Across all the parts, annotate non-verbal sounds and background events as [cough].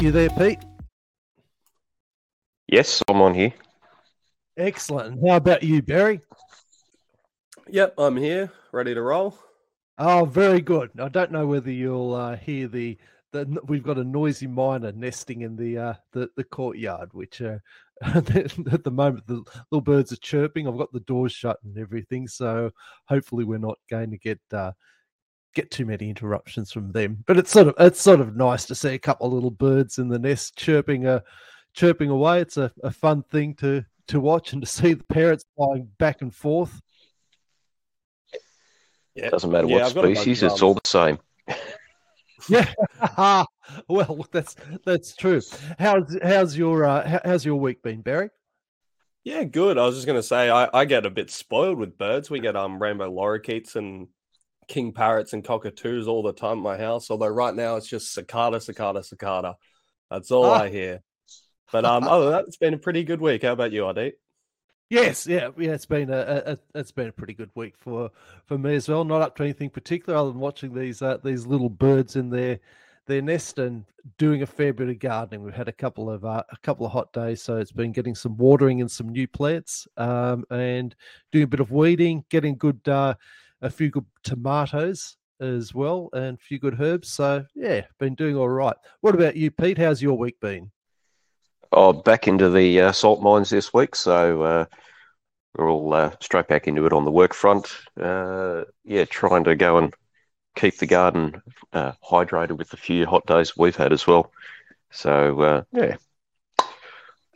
You there, Pete? Yes, I'm on here. Excellent. How about you, Barry? Yep, I'm here, ready to roll. Oh, very good. I don't know whether you'll uh, hear the, the. We've got a noisy miner nesting in the uh, the, the courtyard, which uh, [laughs] at the moment the little birds are chirping. I've got the doors shut and everything, so hopefully we're not going to get uh, get too many interruptions from them. But it's sort of it's sort of nice to see a couple of little birds in the nest chirping a chirping away. It's a, a fun thing to to watch and to [laughs] see the parents flying back and forth. Yeah. Doesn't matter yeah, what species, it's all the same. [laughs] yeah. [laughs] well, that's that's true. How's how's your uh, how's your week been, Barry? Yeah, good. I was just gonna say I, I get a bit spoiled with birds. We get um rainbow lorikeets and king parrots and cockatoos all the time at my house. Although right now it's just cicada, cicada, cicada. That's all ah. I hear. But um, [laughs] other that, it's been a pretty good week. How about you, Adi? Yes, yeah, yeah. It's been a, a, it's been a pretty good week for for me as well. Not up to anything particular other than watching these uh, these little birds in their their nest and doing a fair bit of gardening. We've had a couple of uh, a couple of hot days, so it's been getting some watering and some new plants, um, and doing a bit of weeding, getting good uh, a few good tomatoes as well, and a few good herbs. So yeah, been doing all right. What about you, Pete? How's your week been? Oh, back into the uh, salt mines this week, so uh, we're all uh, straight back into it on the work front. Uh, yeah, trying to go and keep the garden uh, hydrated with the few hot days we've had as well. So uh, yeah,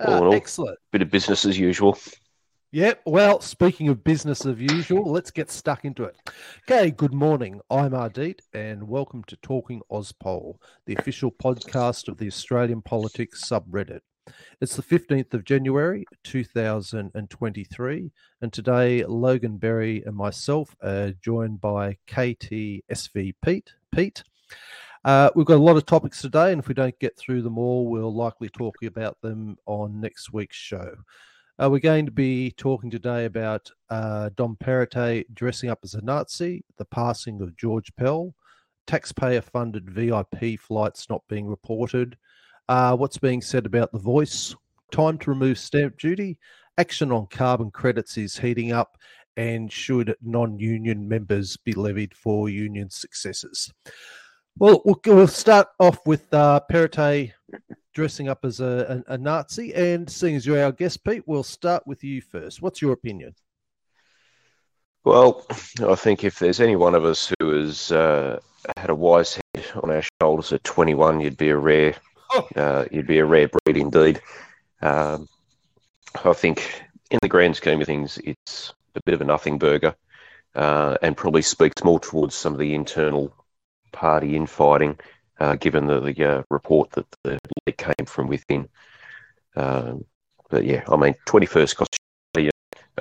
all all, excellent. Bit of business as usual. Yep. Well, speaking of business as usual, let's get stuck into it. Okay. Good morning. I'm Ardeet, and welcome to Talking AusPol, the official podcast of the Australian Politics subreddit. It's the 15th of January 2023, and today Loganberry and myself are joined by K2SV Pete. Pete. Uh, we've got a lot of topics today, and if we don't get through them all, we'll likely talk about them on next week's show. Uh, we're going to be talking today about uh, Dom Perrottet dressing up as a Nazi, the passing of George Pell, taxpayer funded VIP flights not being reported, uh, what's being said about the voice? Time to remove stamp duty. Action on carbon credits is heating up. And should non union members be levied for union successes? Well, we'll, start off with uh, Perrottet dressing up as a, a, a, Nazi. And seeing as you're our guest, Pete, we'll start with you first. What's your opinion? Well, I think if there's any one of us who has uh, had a wise head on our shoulders at 21, you'd be a rare uh, you'd be a rare breed indeed. Um, I think, in the grand scheme of things, it's a bit of a nothing burger, uh, and probably speaks more towards some of the internal party infighting, uh, given the, the uh, report that the leak came from within. Um, but yeah, I mean, 21st Australia,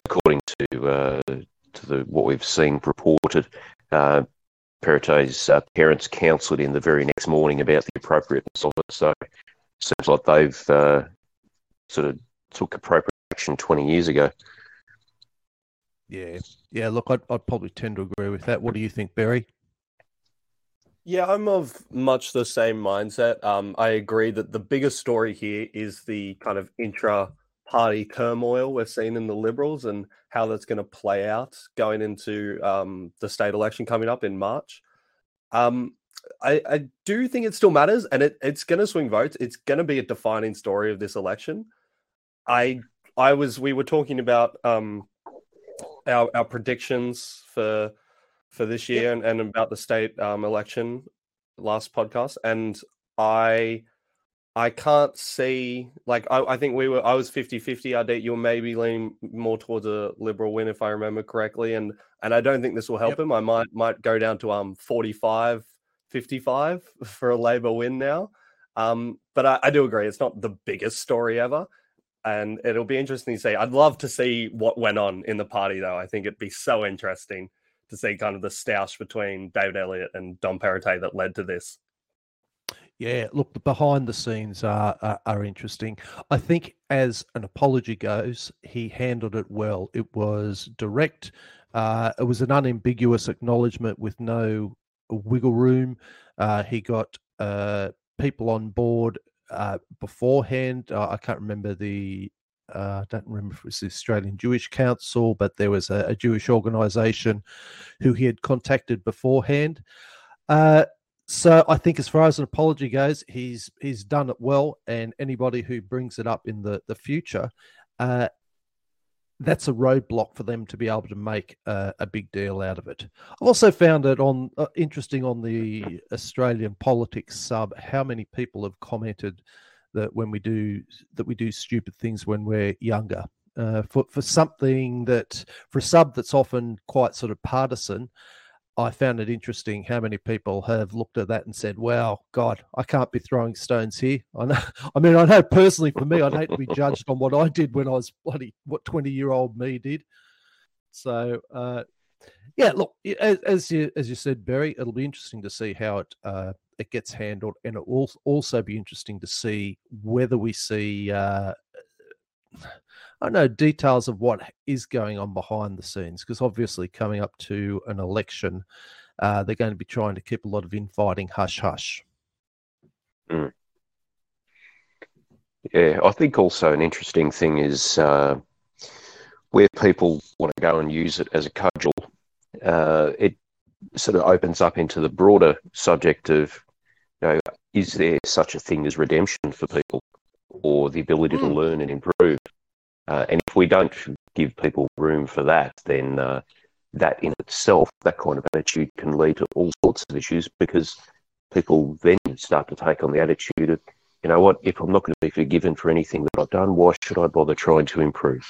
according to uh, to the what we've seen reported, uh, uh, parents counselled in the very next morning about the appropriateness of it. So it seems like they've uh, sort of took appropriate action 20 years ago. Yeah, yeah. Look, I'd, I'd probably tend to agree with that. What do you think, Barry? Yeah, I'm of much the same mindset. Um, I agree that the biggest story here is the kind of intra party turmoil we're seeing in the Liberals and how that's going to play out going into um, the state election coming up in March. Um, I, I, do think it still matters, and it, it's going to swing votes. It's going to be a defining story of this election. I I was we were talking about um, our our predictions for for this year and, and about the state um, election last podcast, and I I can't see like I, I think we were I was 50-50. I date you'll maybe lean more towards a liberal win if I remember correctly. And and I don't think this will help yep. him. I might might go down to um 45, 55 [laughs] for a Labor win now. Um, but I, I do agree it's not the biggest story ever. And it'll be interesting to see. I'd love to see what went on in the party though. I think it'd be so interesting to see kind of the stoush between David Elliott and Dom Perrottet that led to this. Yeah, look, the behind the scenes are, are, are interesting. I think as an apology goes, he handled it well. It was direct. Uh, it was an unambiguous acknowledgement with no wiggle room. Uh, he got uh, people on board uh, beforehand. I can't remember the. Uh, I don't remember if it was the Australian Jewish Council, but there was a, a Jewish organisation who he had contacted beforehand. Uh, so I think, as far as an apology goes, he's he's done it well, and anybody who brings it up in the the future, uh, that's a roadblock for them to be able to make a, a big deal out of it. I've also found it on uh, interesting on the Australian politics sub how many people have commented that when we do that we do stupid things when we're younger. Uh, for for something that for a sub that's often quite sort of partisan, I found it interesting how many people have looked at that and said, "Wow, God, I can't be throwing stones here." I know. [laughs] I mean, I know personally for me, I'd hate to be judged on what I did when I was bloody what twenty-year-old me did. So, uh, yeah, look, as, as, you as you said, Barry, it'll be interesting to see how it uh, it gets handled, and it will also be interesting to see whether we see. Uh, [sighs] I know details of what is going on behind the scenes because obviously coming up to an election, uh, they're going to be trying to keep a lot of infighting hush hush. Mm. Yeah, I think also an interesting thing is uh, where people want to go and use it as a cudgel. Uh, it sort of opens up into the broader subject of, you know, is there such a thing as redemption for people, or the ability mm. to hmm. learn and improve? Uh, and if we don't give people room for that, then uh, that in itself, that kind of attitude can lead to all sorts of issues because people then start to take on the attitude of, you know what, if I'm not going to be forgiven for anything that I've done, why should I bother trying to improve?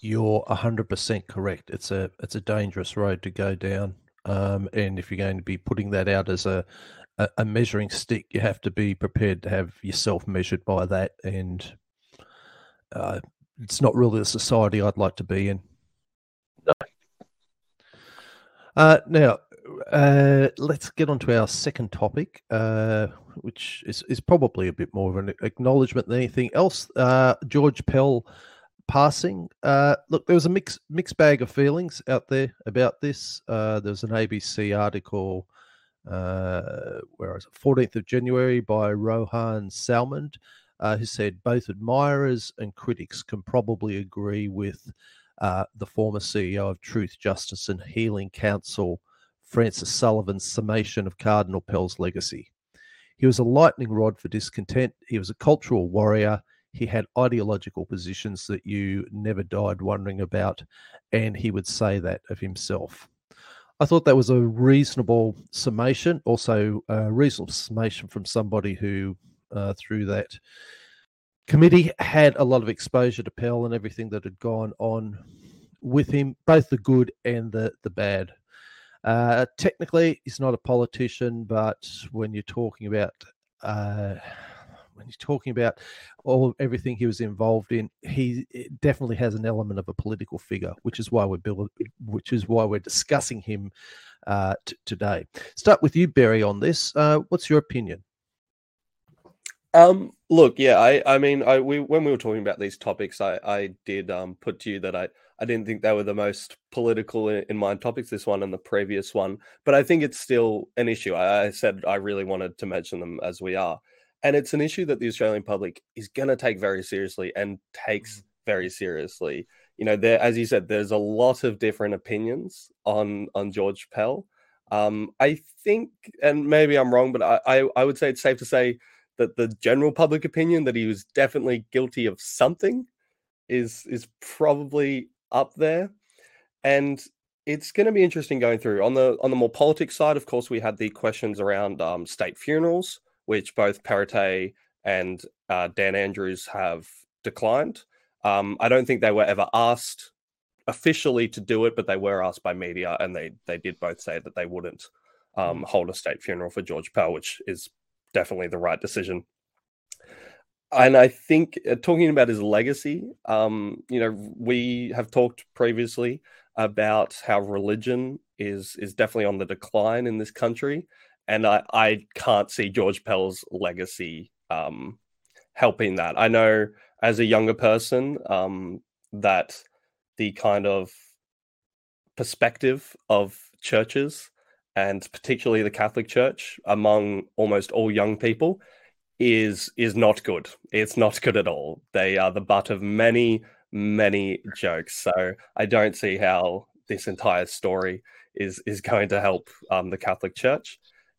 You're 100% correct. It's a it's a dangerous road to go down. Um, and if you're going to be putting that out as a, a, a measuring stick, you have to be prepared to have yourself measured by that and uh, it's not really the society I'd like to be in. No. Uh, now, uh, let's get on to our second topic, uh, which is, is probably a bit more of an acknowledgement than anything else. Uh, George Pell passing. Uh, look, there was a mix, mixed bag of feelings out there about this. Uh, there was an ABC article, uh, where is it, 14th of January by Rohan Salmond, uh, who said both admirers and critics can probably agree with uh, the former CEO of Truth, Justice and Healing Council, Francis Sullivan's summation of Cardinal Pell's legacy. He was a lightning rod for discontent. He was a cultural warrior. He had ideological positions that you never died wondering about, and he would say that of himself. I thought that was a reasonable summation, also a reasonable summation from somebody who uh, through that committee had a lot of exposure to Pell and everything that had gone on with him, both the good and the the bad. Uh, technically, he's not a politician, but when you're talking about uh, when you're talking about all everything he was involved in, he definitely has an element of a political figure, which is why we're building, which is why we're discussing him uh, t- today. Start with you, Barry, on this. Uh, what's your opinion? Um, look, yeah, I, I mean, I, we, when we were talking about these topics, I, I did um, put to you that I, I didn't think they were the most political in, in mind topics, this one and the previous one, but I think it's still an issue. I, I said I really wanted to mention them as we are, and it's an issue that the Australian public is going to take very seriously and takes mm. very seriously. You know, there, as you said, there's a lot of different opinions on on George Pell. Um, I think, and maybe I'm wrong, but I, I, I would say it's safe to say that the general public opinion that he was definitely guilty of something is is probably up there and it's going to be interesting going through on the on the more politics side of course we had the questions around um, state funerals which both Perrottet and uh, Dan Andrews have declined um, I don't think they were ever asked officially to do it but they were asked by media and they they did both say that they wouldn't um, mm. hold a state funeral for George Pell which is definitely the right decision. And I think uh, talking about his legacy, um, you know, we have talked previously about how religion is is definitely on the decline in this country, and I, I can't see George Pell's legacy um, helping that. I know as a younger person um, that the kind of perspective of churches and particularly the Catholic Church among almost all young people is is not good. It's not good at all. They are the butt of many many jokes. So I don't see how this entire story is is going to help um, the Catholic Church.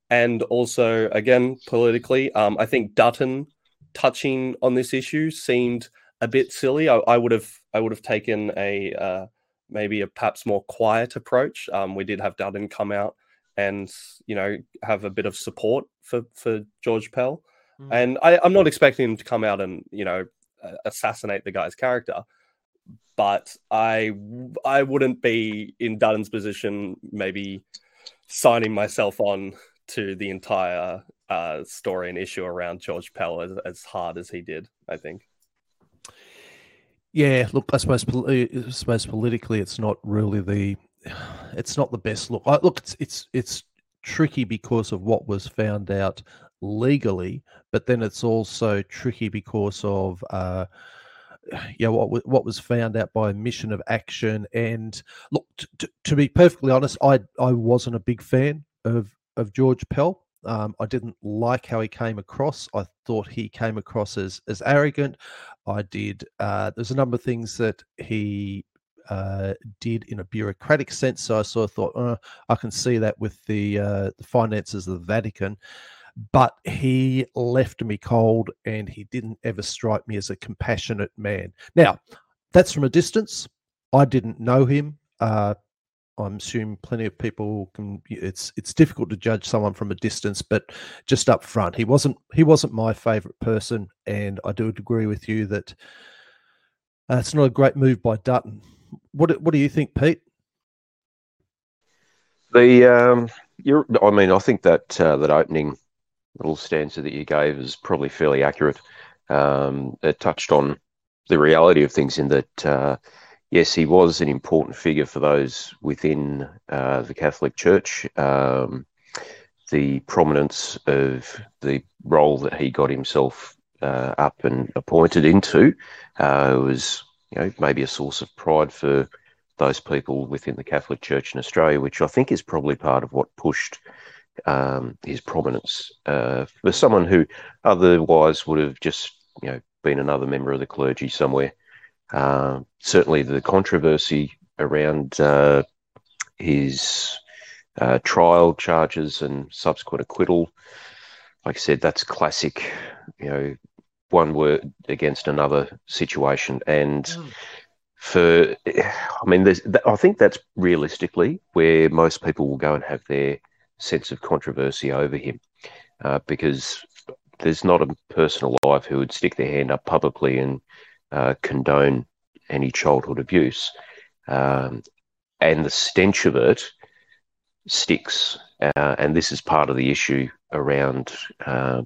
And also, again, politically, um, I think Dutton touching on this issue seemed a bit silly. I, I would have I would have taken a uh, maybe a perhaps more quiet approach. Um, we did have Dutton come out and you know have a bit of support for for George Pell, mm. and I, I'm not expecting him to come out and you know assassinate the guy's character, but I I wouldn't be in Dutton's position, maybe signing myself on to the entire uh, story and issue around George Pell as, as hard as he did. I think. Yeah, look, I suppose, I suppose politically, it's not really the, it's not the best look. I, look, it's it's it's tricky because of what was found out legally, but then it's also tricky because of uh, yeah, what what was found out by a mission of action. And look, t- to be perfectly honest, I I wasn't a big fan of of George Pell. Um, I didn't like how he came across. I thought he came across as as arrogant. I did. Uh, there's a number of things that he uh, did in a bureaucratic sense. So I sort of thought, uh, I can see that with the uh, the finances of the Vatican but he left me cold and he didn't ever strike me as a compassionate man. Now, that's from a distance. I didn't know him. Uh, I'm assuming plenty of people can. It's it's difficult to judge someone from a distance, but just up front, he wasn't he wasn't my favourite person, and I do agree with you that uh, it's not a great move by Dutton. What what do you think, Pete? The um, you're, I mean, I think that uh, that opening little stanza that you gave is probably fairly accurate. Um, it touched on the reality of things in that, uh, yes, he was an important figure for those within uh, the Catholic Church. Um, the prominence of the role that he got himself uh, up and appointed into uh, was, you know, maybe a source of pride for those people within the Catholic Church in Australia, which I think is probably part of what pushed um, his prominence uh, for someone who otherwise would have just you know been another member of the clergy somewhere. Uh, certainly, the controversy around uh, his uh, trial charges and subsequent acquittal, like I said, that's classic. You know, one word against another situation, and. Mm. For, I mean, I think that's realistically where most people will go and have their sense of controversy over him uh, because there's not a person alive who would stick their hand up publicly and uh, condone any childhood abuse. Um, and the stench of it sticks. Uh, and this is part of the issue around uh,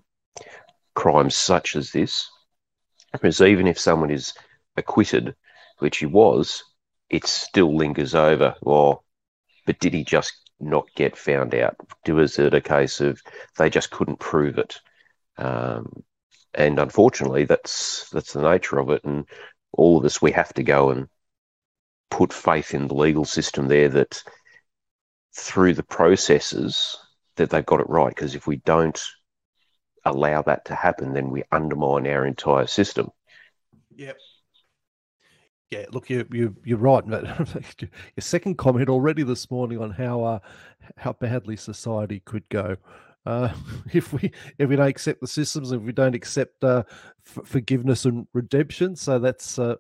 crimes such as this. Because even if someone is acquitted, which he was, it still lingers over. Well, but did he just not get found out? Was it a case of they just couldn't prove it? Um, and unfortunately, that's that's the nature of it. And all of us, we have to go and put faith in the legal system there that through the processes that they've got it right. Because if we don't allow that to happen, then we undermine our entire system. Yep. Yeah, look, you you you're right. [laughs] Your second comment already this morning on how uh, how badly society could go uh, [laughs] if we if we don't accept the systems, if we don't accept uh, f- forgiveness and redemption. So that's uh,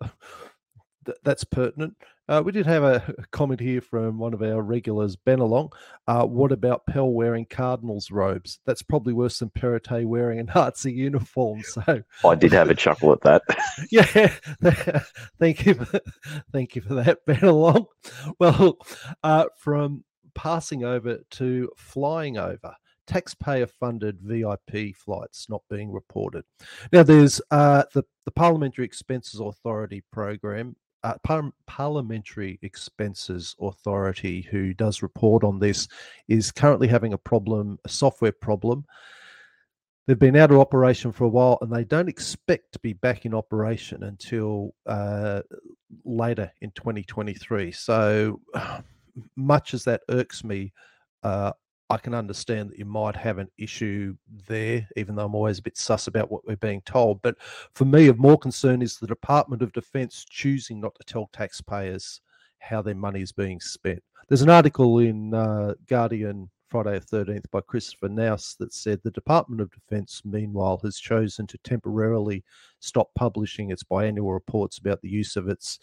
th- that's pertinent. Uh, we did have a, [laughs] comment here from one of our regulars, Ben Along. Uh, what about Pell wearing Cardinals robes? That's probably worse than Perrottet wearing a [laughs] Nazi uniform. So I did have a chuckle at that. yeah, thank you, for, thank you for that, Ben Along. Well, uh, from passing over to flying over taxpayer funded VIP flights not being reported. Now, there's uh, the, the Parliamentary Expenses Authority program uh, Par- Parliamentary Expenses Authority, who does report on this, is currently having a problem, a software problem. They've been out of operation for a while and they don't expect to be back in operation until uh, later in 2023. So, [sighs] much as that irks me, uh, I can understand that you might have an issue there, even though I'm always a bit sus about what we're being told. But for me, of more concern is the Department of Defence choosing not to tell taxpayers how their money is being spent. There's an article in uh, Guardian Friday the 13th by Christopher Knaus that said the Department of Defence, meanwhile, has chosen to temporarily stop publishing its biannual reports about the use of its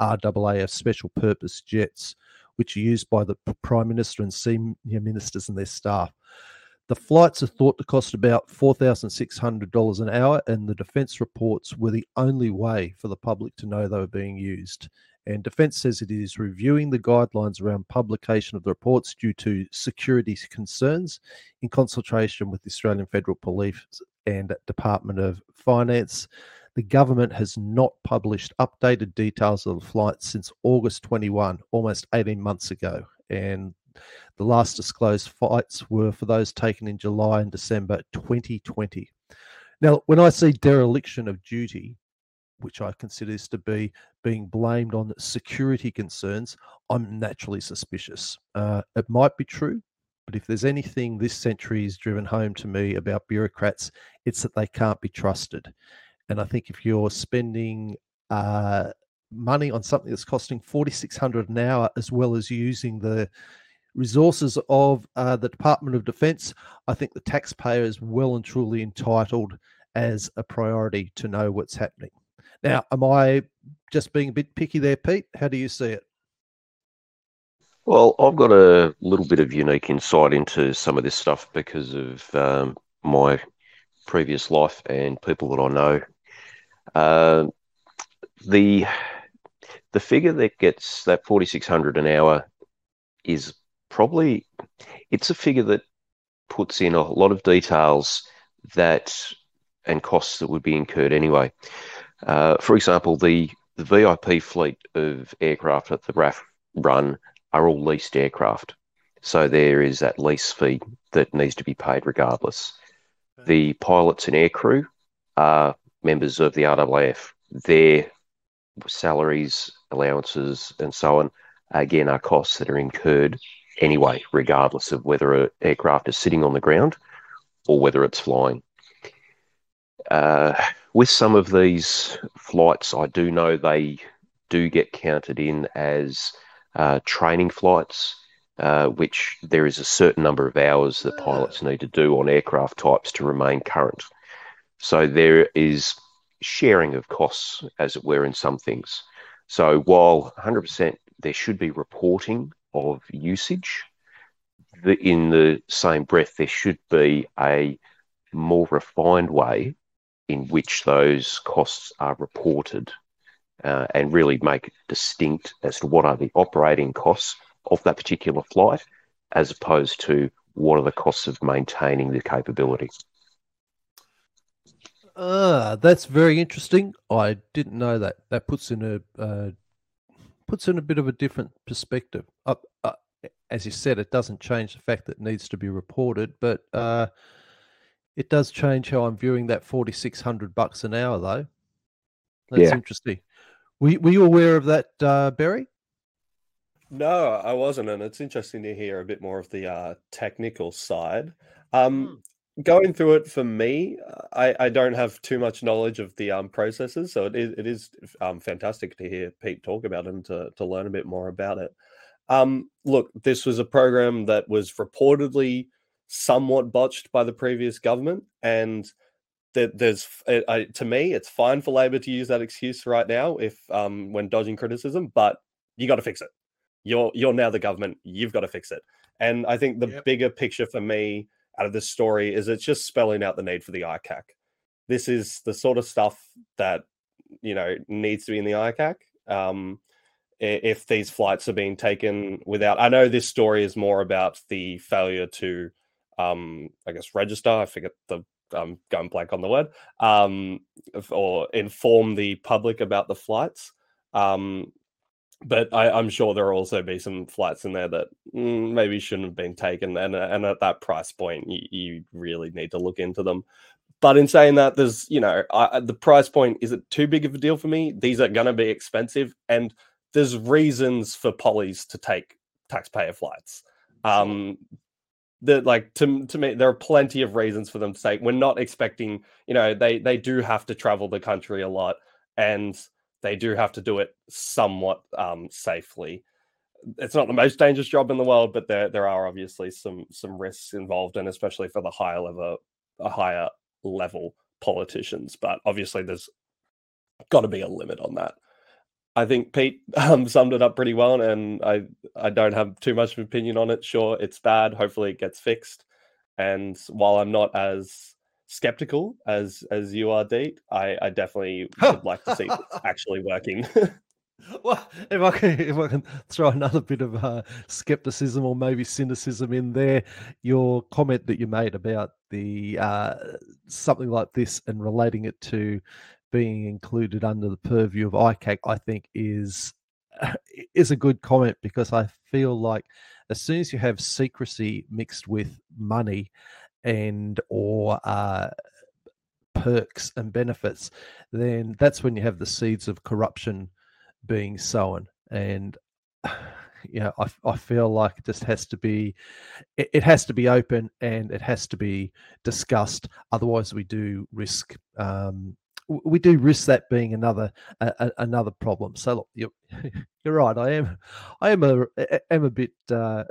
RAAF special purpose jets which are used by the Prime Minister and senior ministers and their staff. The flights are thought to cost about $4,600 an hour, and the defence reports were the only way for the public to know they were being used. And Defence says it is reviewing the guidelines around publication of the reports due to security concerns in consultation with the Australian Federal Police and Department of Finance. The government has not published updated details of the flight since August 21, almost 18 months ago. And the last disclosed flights were for those taken in July and December 2020. Now, when I see dereliction of duty, which I consider this to be being blamed on security concerns, I'm naturally suspicious. Uh, it might be true, but if there's anything this century has driven home to me about bureaucrats, it's that they can't be trusted. And I think if you're spending uh, money on something that's costing 4600 an hour, as well as using the resources of uh, the Department of Defence, I think the taxpayer is well and truly entitled as a priority to know what's happening. Now, am I just being a bit picky there, Pete? How do you see it? Well, I've got a little bit of unique insight into some of this stuff because of um, my previous life and people that I know uh, the the figure that gets that 4600 an hour is probably it's a figure that puts in a lot of details that and costs that would be incurred anyway. Uh, for example, the, the VIP fleet of aircraft that the RAAF run are all leased aircraft. So there is that lease fee that needs to be paid regardless. The pilots and aircrew are members of the RAAF, their salaries, allowances, and so on, again, are costs that are incurred anyway, regardless of whether an aircraft is sitting on the ground or whether it's flying. Uh, with some of these flights, I do know they do get counted in as uh, training flights, uh, which there is a certain number of hours that pilots need to do on aircraft types to remain current. So there is sharing of costs, as it were, in some things. So while 100% there should be reporting of usage, the, in the same breath, there should be a more refined way in which those costs are reported uh, and really make it distinct as to what are the operating costs of that particular flight as opposed to what are the costs of maintaining the capability. Ah, that's very interesting. I didn't know that. That puts in a uh, puts in a bit of a different perspective. Uh, uh, as you said, it doesn't change the fact that it needs to be reported, but uh, it does change how I'm viewing that forty six hundred bucks an hour, though. That's yeah. interesting. Were, were you aware of that, uh, Barry? No, I wasn't, and it's interesting to hear a bit more of the uh, technical side. Um, hmm going through it for me, I, I don't have too much knowledge of the um, processes, so it is it is um, fantastic to hear Pete talk about it and to to learn a bit more about it. Um, look, this was a program that was reportedly somewhat botched by the previous government, and that there's to me, it's fine for Labor to use that excuse right now if um, when dodging criticism, but you got to fix it. You're you're now the government. You've got to fix it. And I think the yep. bigger picture for me out of this story is it's just spelling out the need for the ICAC. This is the sort of stuff that you know needs to be in the ICAC. Um, if these flights are being taken without, I know this story is more about the failure to, um, I guess, register. I forget the um, going blank on the word, um, or inform the public about the flights. Um, but I, am sure there will also be some flights in there that mm, maybe shouldn't have been taken, and and at that price point, you, you really need to look into them. But in saying that, there's you know I, the price point is it too big of a deal for me? These are going to be expensive, and there's reasons for pollies to take taxpayer flights. Um, that like to to me there are plenty of reasons for them to say we're not expecting you know they they do have to travel the country a lot and they do have to do it somewhat um, safely it's not the most dangerous job in the world but there there are obviously some some risks involved and especially for the higher level a higher level politicians but obviously there's got to be a limit on that I think Pete um, summed it up pretty well, and I I don't have too much of an opinion on it. Sure, it's bad. Hopefully, it gets fixed. And while I'm not as skeptical as as you are, Deet, I, I definitely would like to see [laughs] actually working. [laughs] well, if I can, if I can throw another bit of uh, skepticism or maybe cynicism in there, your comment that you made about the uh, something like this and relating it to being included under the purview of ICAC, I think is is a good comment because I feel like as soon as you have secrecy mixed with money and or uh, perks and benefits, then that's when you have the seeds of corruption being sown. And [sighs] you know, I, I feel like it just has to be, it, it has to be open and it has to be discussed. Otherwise, we do risk um, we do risk that being another another problem. So look, you're, [laughs] you're right. I am I am a am a bit uh,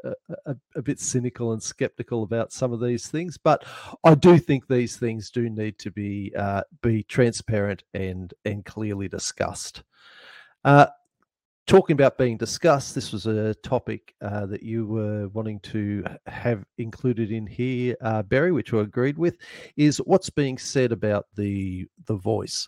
a, a, bit cynical and skeptical about some of these things, but I do think these things do need to be uh, be transparent and and clearly discussed. Talking about being discussed, this was a topic uh, that you were wanting to have included in here, uh, Barry, which I agreed with, is what's being said about the the voice.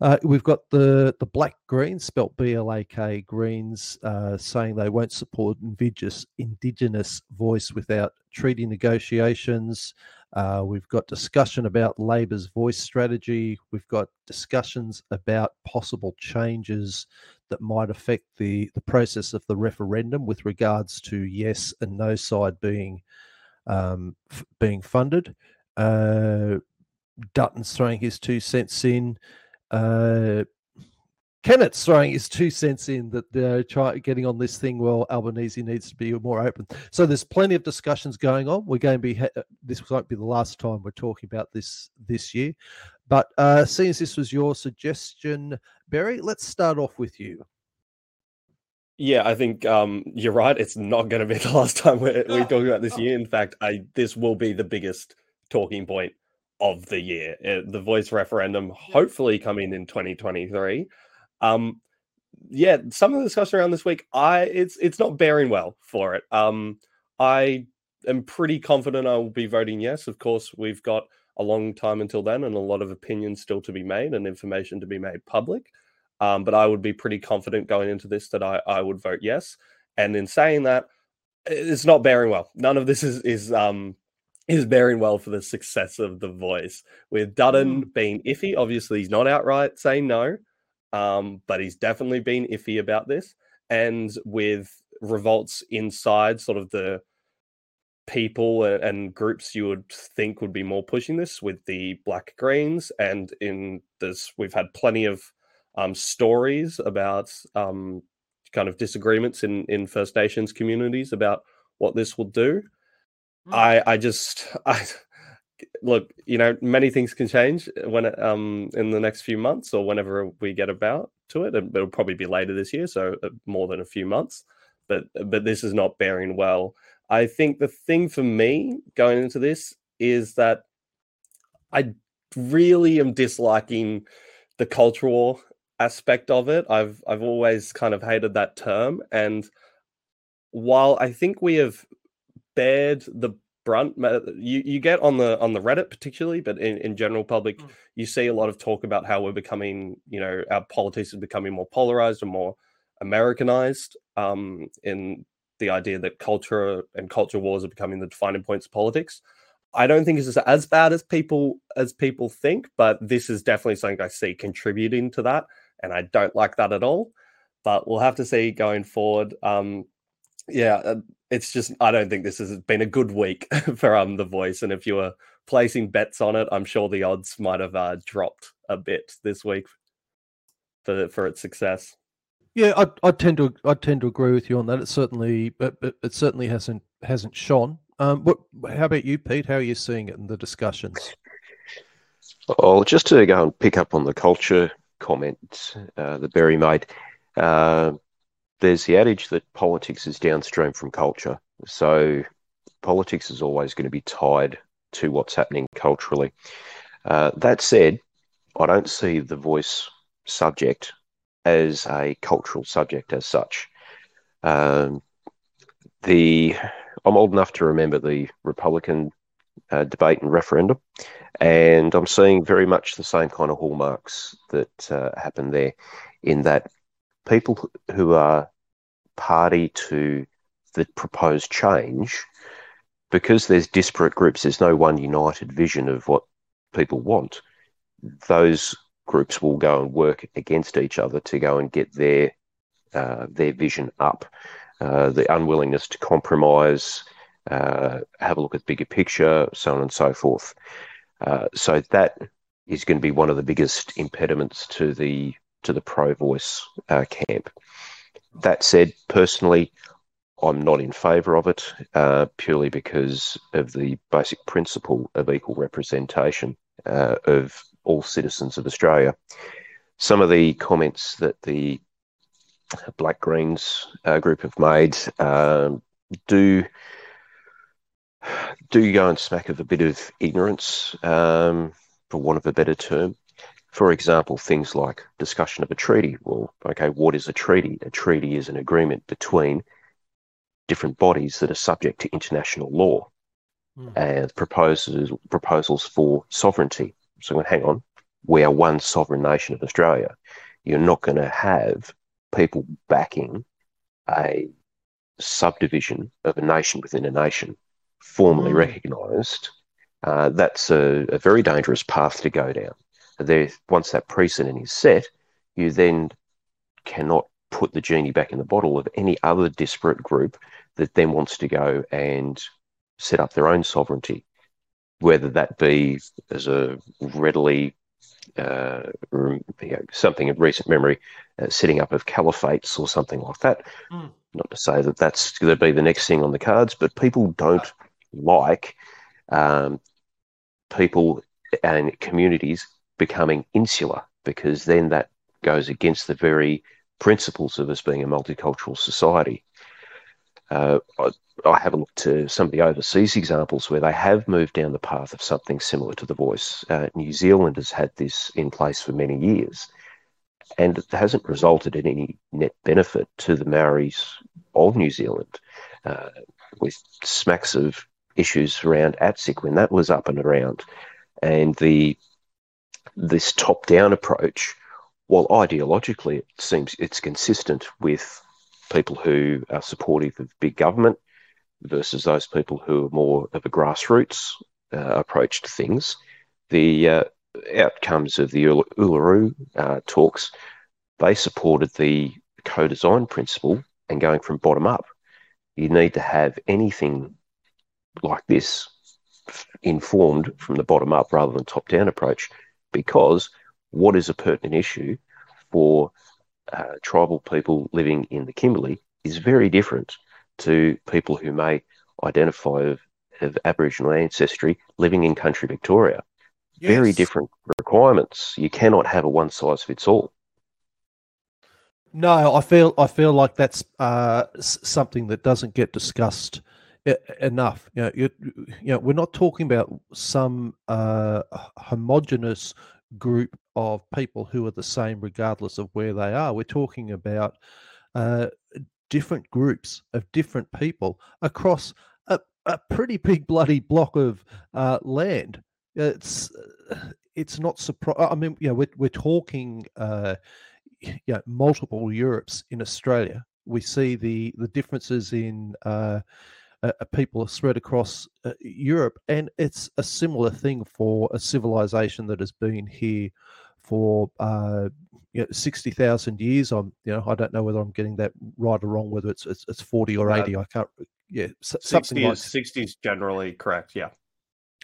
Uh, we've got the the Blak Greens, spelt B L A K Greens, uh, saying they won't support indigenous indigenous voice without treaty negotiations. Uh, we've got discussion about Labor's voice strategy. We've got discussions about possible changes that might affect the, the process of the referendum with regards to yes and no side being um, f- being funded. Uh, Dutton's throwing his two cents in. Uh, Kennett's throwing his two cents in that they're trying getting on this thing. Well, Albanese needs to be more open. So there's plenty of discussions going on. We're going to be this won't be the last time we're talking about this this year. But uh, seeing as this was your suggestion, Barry, let's start off with you. Yeah, I think um, you're right. It's not going to be [laughs] the last time we're, we're [laughs] talking about this year. In fact, I this will be the biggest talking point of the year. Uh, the voice referendum, hopefully coming in 2023. Um, yeah, some of the discussion around this week, I it's it's not bearing well for it. Um, I am pretty confident I will be voting yes. Of course, we've got a long time until then, and a lot of opinions still to be made and information to be made public. Um, but I would be pretty confident going into this that I, I would vote yes. And in saying that, it's not bearing well. None of this is is um is bearing well for the success of the voice. With Dutton mm. being iffy, obviously he's not outright saying no um, but he's definitely been iffy about this. And with revolts inside sort of the people and groups you would think would be more pushing this with the black greens and in this we've had plenty of um, stories about um, kind of disagreements in in first nations communities about what this will do mm. i i just [laughs] i look, you know, many things can change when um in the next few months or whenever we get about to it. It'll probably be later this year, so uh, more than a few months. But but this is not bearing well. I think the thing for me going into this is that I really am disliking the cultural aspect of it. I've I've always kind of hated that term, and while I think we have bared the brunt you, you get on the on the reddit particularly but in, in general public mm. you see a lot of talk about how we're becoming you know our politics are becoming more polarized and more americanized um, in the idea that culture and culture wars are becoming the defining points of politics. I don't think it's as bad as people as people think but this is definitely something i see contributing to that and i don't like that at all. But we'll have to see going forward. Um, yeah, uh, it's just I don't think this has been a good week [laughs] for um the voice, and if you were placing bets on it, I'm sure the odds might have uh, dropped a bit this week for for its success. Yeah, I, I tend to I tend to agree with you on that. It certainly it, it certainly hasn't hasn't shone Um, what? How about you, Pete? How are you seeing it in the discussions? Oh, just to go and pick up on the culture comment uh, that Barry made. Uh, there's the adage that politics is downstream from culture. So politics is always going to be tied to what's happening culturally. Uh, that said, I don't see the voice subject as a cultural subject as such. Um, the I'm old enough to remember the Republican uh, debate and referendum, and I'm seeing very much the same kind of hallmarks that uh, happen there, in that people who are party to the proposed change, because there's disparate groups, there's no one united vision of what people want. Those groups will go and work against each other to go and get their uh, their vision up. Uh, the unwillingness to compromise, uh, have a look at the bigger picture, so on and so forth. Uh, so that is going to be one of the biggest impediments to the to the pro-voice uh, camp. That said, personally, I'm not in favour of it uh, purely because of the basic principle of equal representation of all citizens of Australia. Some of the comments that the Blak Greens uh, group have made um, do do go and smack of a bit of ignorance, um, for want of a better term. For example, things like discussion of a treaty. Well, okay, what is a treaty? A treaty is an agreement between different bodies that are subject to international law mm. and proposals proposals for sovereignty. So, hang on, we are one sovereign nation of Australia. You're not going to have people backing a subdivision of a nation within a nation formally mm. recognised, uh, that's a, a, very dangerous path to go down. There, once that precedent is set, you then cannot put the genie back in the bottle of any other disparate group that then wants to go and set up their own sovereignty, whether that be as a readily uh, you know, something of recent memory, uh, setting up of caliphates or something like that. Mm. Not to say that that's going to be the next thing on the cards, but people don't like um, people and communities becoming insular because then that goes against the very principles of us being a multicultural society. Uh, I, I, have a look to some of the overseas examples where they have moved down the path of something similar to the voice. Uh, New Zealand has had this in place for many years, and it hasn't resulted in any net benefit to the Maoris of New Zealand, uh, with smacks of issues around ATSIC when that was up and around, and the this top-down approach, while ideologically it seems it's consistent with people who are supportive of big government versus those people who are more of a grassroots uh, approach to things, the uh, outcomes of the Uluru uh, talks, they supported the co-design principle and going from bottom up. You need to have anything like this informed from the bottom up rather than top down approach because what is a pertinent issue for uh, tribal people living in the Kimberley is very different to people who may identify of, of Aboriginal ancestry living in country Victoria. Yes. Very different requirements. You cannot have a one size fits all. No, I feel I feel like that's uh, something that doesn't get discussed enough. You know, you, you know, we're not talking about some uh, homogenous group of people who are the same regardless of where they are. We're talking about uh, different groups of different people across a, a pretty big [laughs] bloody block of uh, land. It's it's not surprise. I mean, you know, we're we're talking, uh, you know, multiple Europes in Australia. We see the the differences in uh, uh, people are spread across uh, Europe, and it's a similar thing for a civilization that has been here for uh, you know, sixty thousand years. I'm, you know, I don't know whether I'm getting that right or wrong. Whether it's it's, it's forty or eighty, I can't. Yeah, something like sixty is generally correct. Yeah.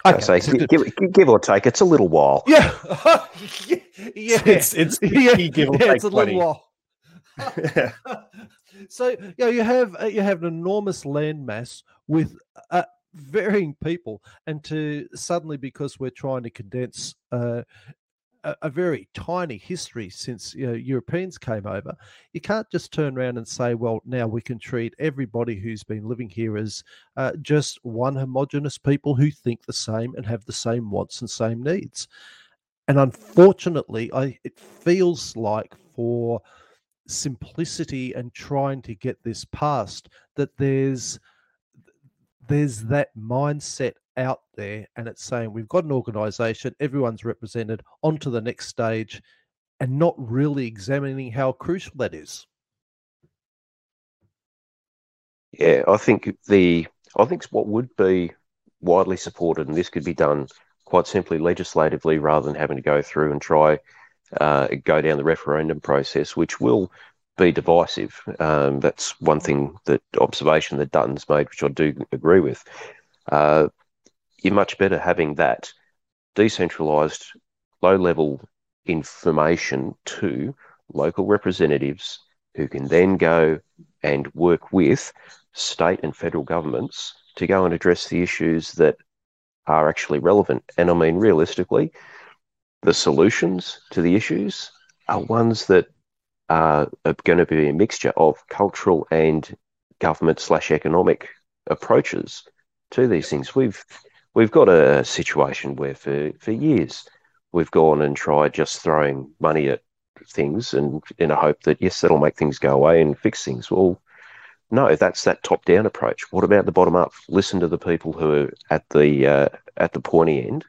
I okay. Say, give, give, give, or take, it's a little while. Yeah, yeah, [laughs] yeah. It's it's, [laughs] yeah, give or yeah, it's a 20. little while. [laughs] so you know, you have uh, you have an enormous landmass with a, varying people, and to suddenly because we're trying to condense uh, a, a, very tiny history since you know, Europeans came over, you can't just turn around and say, well, now we can treat everybody who's been living here as uh, just one homogenous people who think the same and have the same wants and same needs. And unfortunately, I it feels like for simplicity and trying to get this past that there's there's that mindset out there and it's saying we've got an organization everyone's represented onto the next stage and not really examining how crucial that is. Yeah i think the i think what would be widely supported and this could be done quite simply legislatively rather than having to go through and try uh, go down the referendum process which will be divisive. Um, that's one thing that observation that Dutton's made, which I do agree with. Uh, you're much better having that decentralized, low level information to local representatives who can then go and work with state and federal governments to go and address the issues that are actually relevant. And I mean, realistically, the solutions to the issues are ones that are going to be a mixture of cultural and government slash economic approaches to these things. We've we've got a situation where for, for years we've gone and tried just throwing money at things and in a hope that yes that'll make things go away and fix things. Well, no, that's that top down approach. What about the bottom up? Listen to the people who are at the uh, at the pointy end,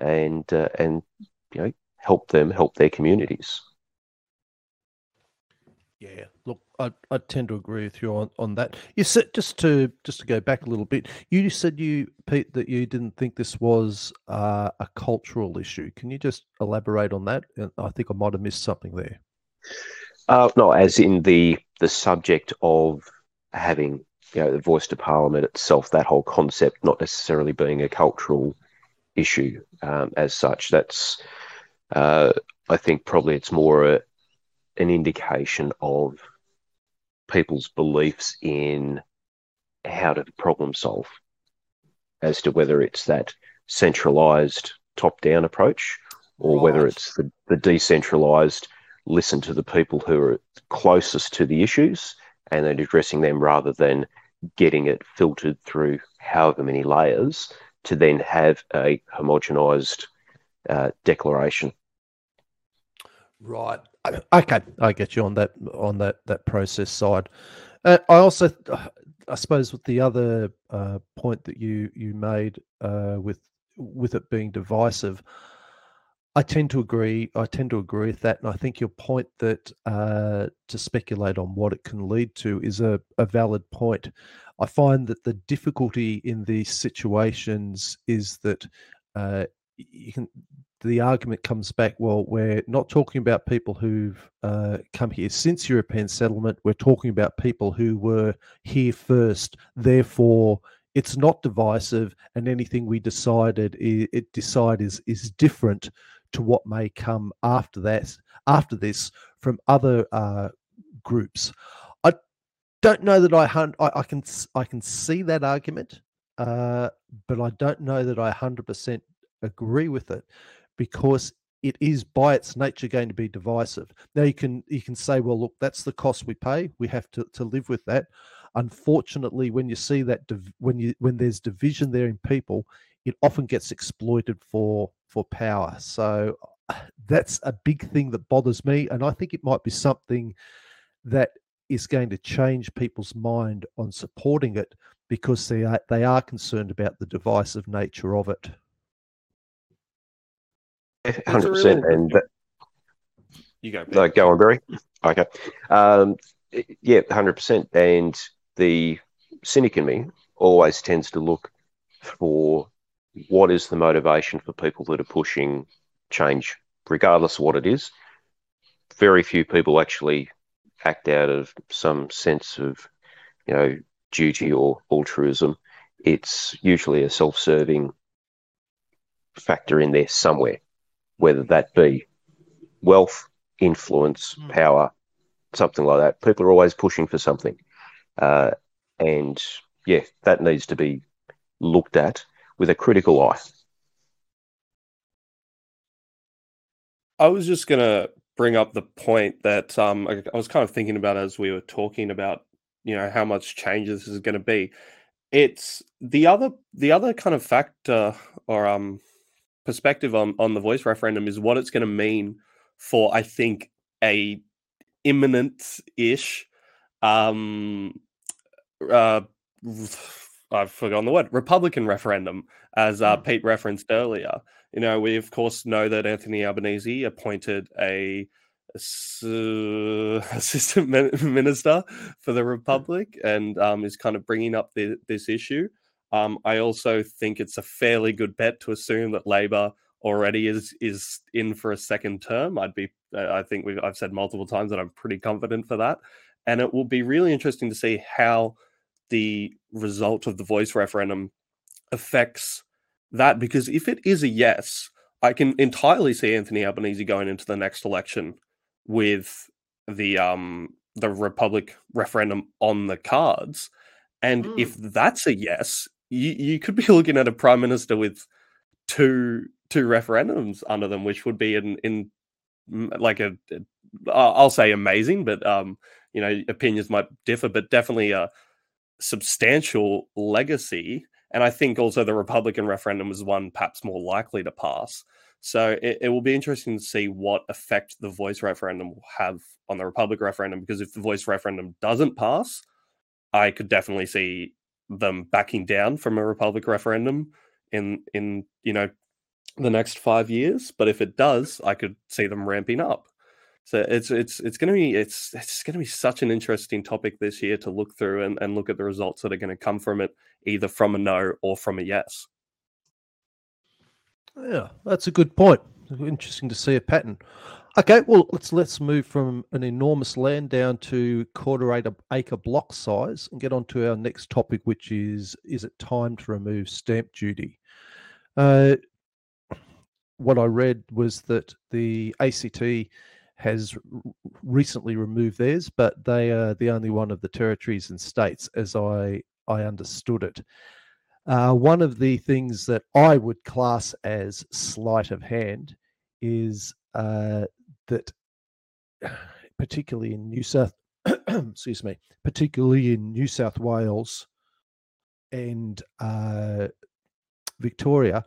and uh, and you know help them help their communities. Yeah, look, I, I tend to agree with you on, on that. You said just to just to go back a little bit. You said you Pete that you didn't think this was uh, a cultural issue. Can you just elaborate on that? I think I might have missed something there. Uh, no, as in the the subject of having you know the voice to parliament itself, that whole concept not necessarily being a cultural issue um, as such. That's uh, I think probably it's more a, an indication of people's beliefs in how to problem solve as to whether it's that centralized top down approach or right. whether it's the, the decentralized listen to the people who are closest to the issues and then addressing them rather than getting it filtered through however many layers to then have a homogenized uh, declaration. Right. Okay, I get you on that on that that process side. Uh, I also, I suppose, with the other uh, point that you you made uh, with with it being divisive, I tend to agree. I tend to agree with that, and I think your point that uh, to speculate on what it can lead to is a, a valid point. I find that the difficulty in these situations is that uh, you can the argument comes back well we're not talking about people who've uh, come here since european settlement. We're talking about people who were here first. Therefore it's not divisive and anything we decided it decide is is different to what may come after that after this from other uh, groups don't know that I, I, I can i can see that argument uh, but i don't know that i 100% agree with it because it is by its nature going to be divisive. Now you can you can say, well, look, that's the cost we pay. We have to, to live with that. Unfortunately, when you see that div- when you when there's division there in people, it often gets exploited for for power. So that's a big thing that bothers me, and I think it might be something that is going to change people's mind on supporting it because they are they are concerned about the divisive nature of it hundred percent. And that, you go. No, go on, Barry. Okay. Um, yeah, hundred percent. And the cynic in me always tends to look for what is the motivation for people that are pushing change, regardless of what it is. Very few people actually act out of some sense of, you know, duty or altruism. It's usually a self-serving factor in there somewhere whether that be wealth, influence, mm. power, something like that. People are always pushing for something. Uh, and yeah, that needs to be looked at with a critical eye. I was just going to bring up the point that um, I, I was kind of thinking about as we were talking about, you know, how much change this is going to be. It's the other the other kind of factor or um perspective on on the voice referendum is what it's going to mean for I think a imminent ish um uh I've forgotten the word Republican referendum as uh, hmm. Pete referenced earlier. You know, we of course know that Anthony Albanese appointed a, a [laughs] assistant minister for the hmm. Republic and um, is kind of bringing up the, this issue. Um, I also think it's a fairly good bet to assume that Labor already is is in for a second term. I'd be, I think we've, I've said multiple times that I'm pretty confident for that, and it will be really interesting to see how the result of the voice referendum affects that. Because if it is a yes, I can entirely see Anthony Albanese going into the next election with the um the Republic referendum on the cards. And mm. if that's a yes, you, you could be [laughs] looking at a prime minister with two two referendums under them, which would be in in like a, a I'll say amazing, but um, you know, opinions might differ, but definitely a substantial legacy. And I think also the Republican referendum was one perhaps more likely to pass. So it, it will be interesting to see what effect the voice referendum will have on the Republic referendum. Because if the voice referendum doesn't pass, I could definitely see them backing down from a Republic referendum in in you know the next five years. But if it does, I could see them ramping up. So it's it's it's going to be it's it's going to be such an interesting topic this year to look through and, and look at the results that are going to come from it, either from a no or from a yes. Yeah, that's a good point. Interesting to see a pattern. Okay, well let's let's move from an enormous land down to quarter acre, block size and get on to our next topic, which is is it time to remove stamp duty? Uh, what I read was that the ACT has recently removed theirs, but they are the only one of the territories and states, as I I understood it. Uh, one of the things that I would class as sleight of hand is uh, that, [sighs] particularly in New South, [coughs] excuse me, particularly in New South Wales and uh, Victoria,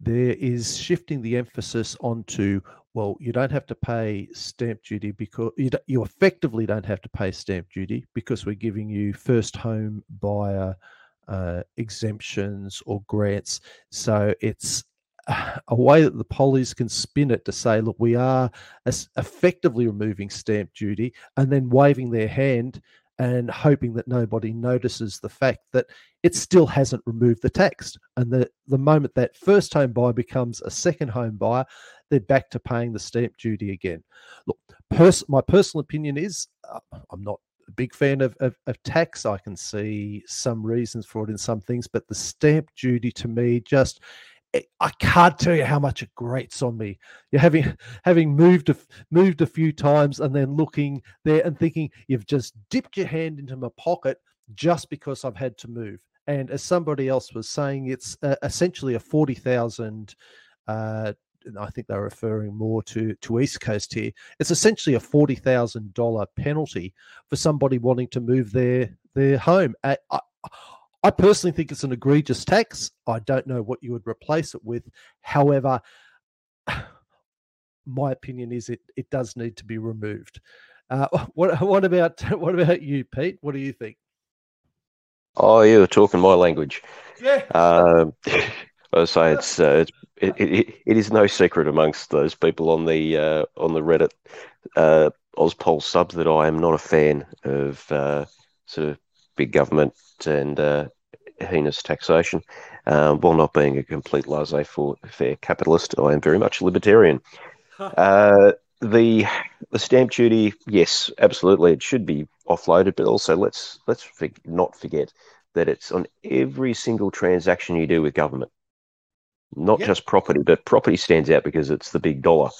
there is shifting the emphasis onto well, you don't have to pay stamp duty because you, you effectively don't have to pay stamp duty because we're giving you first home buyer uh, exemptions or grants. So it's a way that the pollies can spin it to say, look, we are effectively removing stamp duty and then waving their hand and hoping that nobody notices the fact that it still hasn't removed the text. And the, the moment that first home buyer becomes a second home buyer, they're back to paying the stamp duty again. Look, pers- my personal opinion is uh, I'm not a big fan of, of, of, tax. I can see some reasons for it in some things, but the stamp duty to me just I can't tell you how much it grates on me. You're having having moved a, moved a few times and then looking there and thinking you've just dipped your hand into my pocket just because I've had to move. And as somebody else was saying, it's uh, essentially a forty thousand uh, I think they're referring more to to East Coast here. It's essentially a forty thousand dollar penalty for somebody wanting to move their their home. I, I, I personally think it's an egregious tax. I don't know what you would replace it with. However, [sighs] my opinion is it it does need to be removed. Uh, [laughs] what what about [laughs] what about you, Pete? What do you think? Oh, you're talking my language. Yeah. Um, [laughs] I say it's uh, it's it, it, it is no secret amongst those people on the uh, on the Reddit uh, AusPol sub that I am not a fan of uh, sort of big government and uh, heinous taxation. Um, while not being a complete laissez-faire capitalist, I am very much libertarian. Uh, the the stamp duty, yes, absolutely, it should be offloaded, but also let's let's not forget that it's on every single transaction you do with government not yep. just property, but property stands out because it's the big dollar.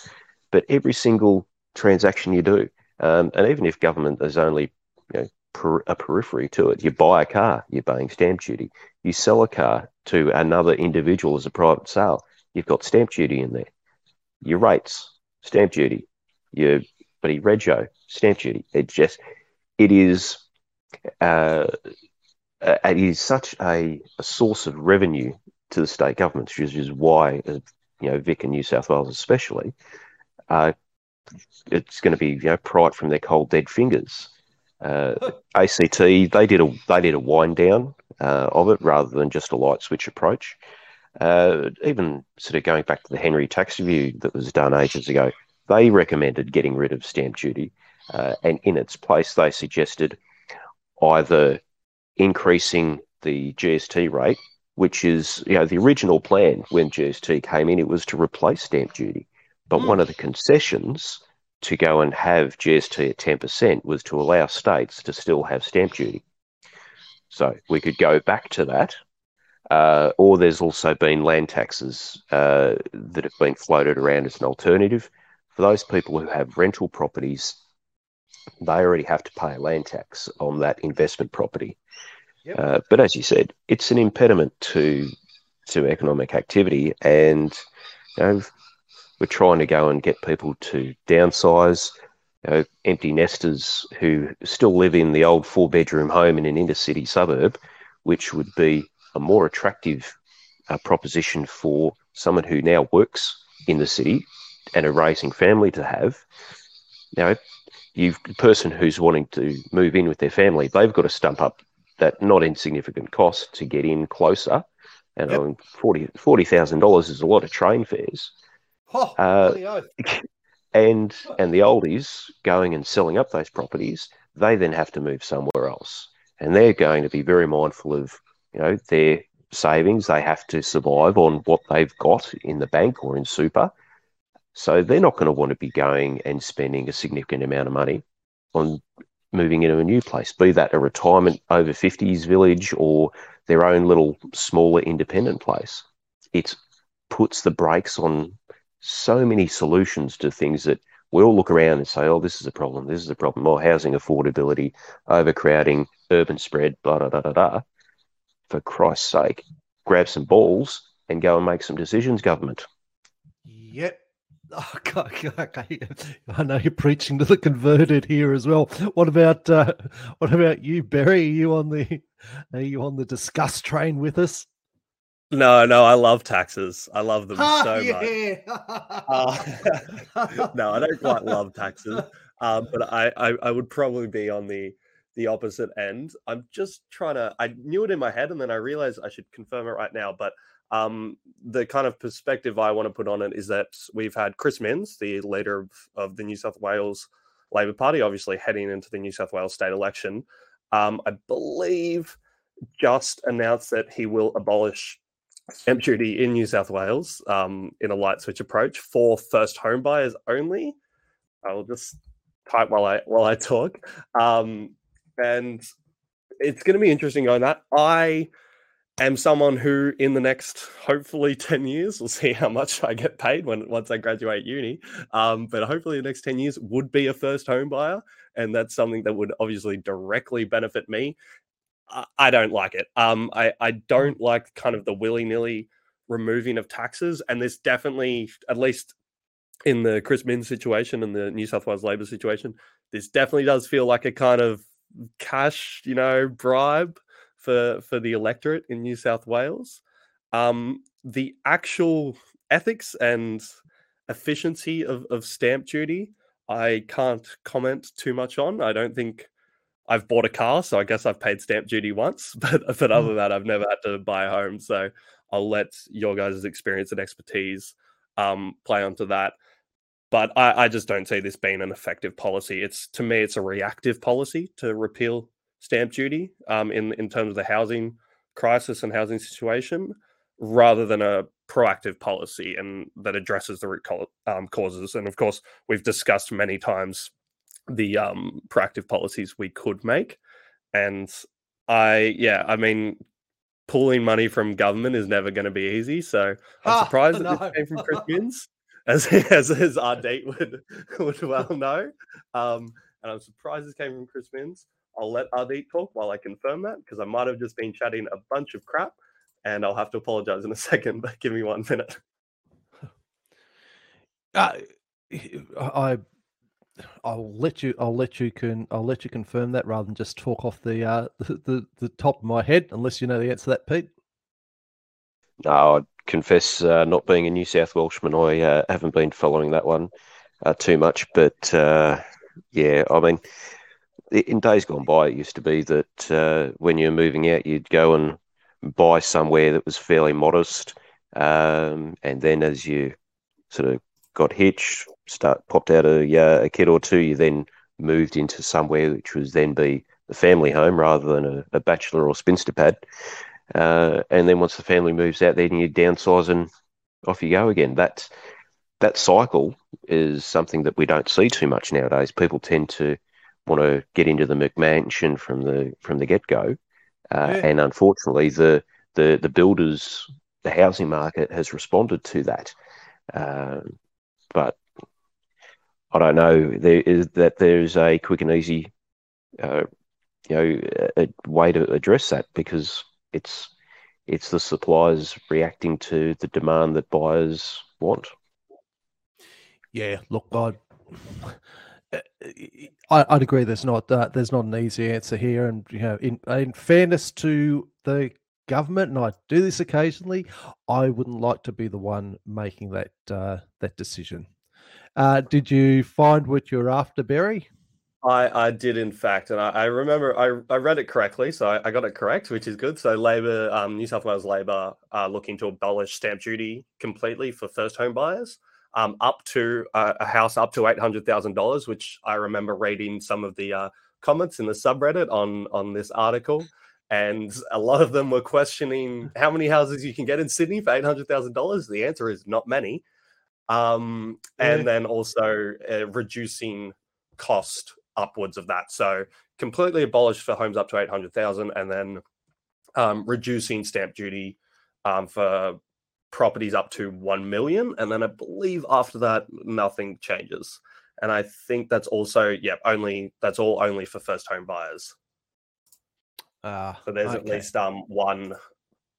But every single transaction you do, um, and even if government is only you know per, a periphery to it. You buy a car, you're paying stamp duty. You sell a car to another individual as a private sale, you've got stamp duty in there. Your rates, stamp duty. Your bloody rego, stamp duty. It just, it is, uh, it is such a, a source of revenue to the state governments, which is why, uh, you know, Vic and New South Wales especially, uh, it's going to be you know pried from their cold dead fingers. Uh, ACT they did a they did a wind down uh, of it rather than just a light switch approach. Uh, even sort of going back to the Henry tax review that was done ages ago, they recommended getting rid of stamp duty, uh, and in its place they suggested either increasing the GST rate, which is you know the original plan when GST came in, it was to replace stamp duty. But mm. one of the concessions to go and have GST at 10% was to allow states to still have stamp duty. So we could go back to that. Uh, or there's also been land taxes uh, that have been floated around as an alternative. For those people who have rental properties, they already have to pay a land tax on that investment property. Yep. Uh, but as you said, it's an impediment to to economic activity, and you know, we're trying to go and get people to downsize. You know, empty nesters who still live in the old four bedroom home in an inner city suburb, which would be a more attractive uh, proposition for someone who now works in the city and a raising family to have. Now, you've the person who's wanting to move in with their family, they've got to stump up that not insignificant cost to get in closer. And yep. I mean, forty thousand dollars is a lot of train fares. Oh, uh, [laughs] and and the oldies going and selling up those properties, they then have to move somewhere else, and they're going to be very mindful of you know their savings. They have to survive on what they've got in the bank or in super, so they're not going to want to be going and spending a significant amount of money on moving into a new place, be that a retirement over 50s village or their own little smaller independent place. It puts the brakes on so many solutions to things that we all look around and say, oh, this is a problem, this is a problem, or housing affordability, overcrowding, urban spread, blah, blah, blah, blah, blah. For Christ's sake, grab some balls and go and make some decisions, government. Yep. [laughs] Oh, God. I know you're preaching to the converted here as well. What about uh, [laughs] what about you, Barry? Are you on the are you on the disgust train with us? No, no, I love taxes. I love them so yeah. much. Uh, [laughs] no, I don't quite love taxes, um, but I, I, I would probably be on the the opposite end. I'm just trying to. I knew it in my head, and then I realized I should confirm it right now. But um, the kind of perspective I want to put on it is that we've had Chris Minns, the leader of, of the New South Wales Labor Party, obviously heading into the New South Wales state election. Um, I believe just announced that he will abolish stamp duty in New South Wales um, in a light switch approach for first home buyers only. I will just type while I while I talk, um, and it's going to be interesting going that. I am someone who, in the next hopefully [laughs] ten years, we'll see how much I get paid when once I graduate uni. Um, but hopefully, the next ten years would be a first home buyer, and that's something that would obviously directly benefit me I don't like it. Um, I, I mm. don't like kind of the willy nilly removing of taxes. And there's definitely, at least in the Chris Minns situation and the New South Wales Labor situation, this definitely does feel like a kind of cash, you know, bribe for for the electorate in New South Wales. Um, the actual ethics and efficiency of, of stamp duty, I can't comment too much on. I don't think I've bought a car, so I guess I've paid stamp duty once, [laughs] but but other than mm. that, I've never had to buy a home. So I'll let your guys' experience and expertise um, play onto that. But I, I just don't see this being an effective policy. It's to me, it's a reactive policy to repeal stamp duty um, in in terms of the housing crisis and housing situation, rather than a proactive policy and that addresses the root um, causes. And of course, we've discussed many times the um, proactive policies we could make. And I, yeah, I mean, pulling money from government is never going to be easy. So I'm ah, [laughs] surprised no. that this came from Chris [laughs] Minns, as, as, as Ardeet would, would well know. Um, and I'm surprised this came from Chris Minns. I'll let Ardeet talk while I confirm that because I might have just been chatting a bunch of crap, and I'll have to apologize in a [laughs] second. But give me one minute. Uh, I I'll let you. I'll let you can. I'll let you confirm that rather than just talk off the uh, [laughs] the, the, the top of my head, unless you know the answer to that, Pete. No, I confess, uh, not being a New South Welshman, I uh, haven't been following that one uh, too much. But uh, yeah, I mean, in days gone by, it used to be that uh, when you're moving out, you'd go and buy somewhere that was fairly modest, um, and then as you sort of got hitched, start popped out a, uh, a kid or two, you then moved into somewhere which was then be the family home rather than a, a bachelor or spinster pad. Uh, and then once the family moves out, then you downsize and off you go again. That that cycle is something that we don't see too much nowadays. People tend to want to get into the McMansion from the from the get go, uh, yeah. and unfortunately, the the the builders, the housing market has responded to that. Uh, but I don't know. There is that there's a quick and easy, uh, you know, a, a way to address that because it's it's the suppliers reacting to the demand that buyers want. Yeah, look, I'd, I'd agree. There's not uh, there's not an easy answer here, and you know, in in fairness to the government, and I do this occasionally, I wouldn't like to be the one making that uh, that decision. Uh, did you find what you're after, Barry? I, I did in fact, and I, I remember I, I read it correctly, so I, I, got it correct, which is good. So Labor, um, New South Wales Labor, are looking to abolish stamp duty completely for first home buyers, um, up to uh, a house up to eight hundred thousand dollars, which I remember reading some of the uh, comments in the subreddit on on this article, and a lot of them were questioning how many houses you can get in Sydney for eight hundred thousand dollars. The answer is not many, um, and then also uh, reducing cost upwards of that. So completely abolished for homes up to 800,000 and then um, reducing stamp duty um, for properties up to 1 million. And then I believe after that, nothing changes. And I think that's also, yeah, only that's all only for first home buyers. Uh, so there's okay. at least um, one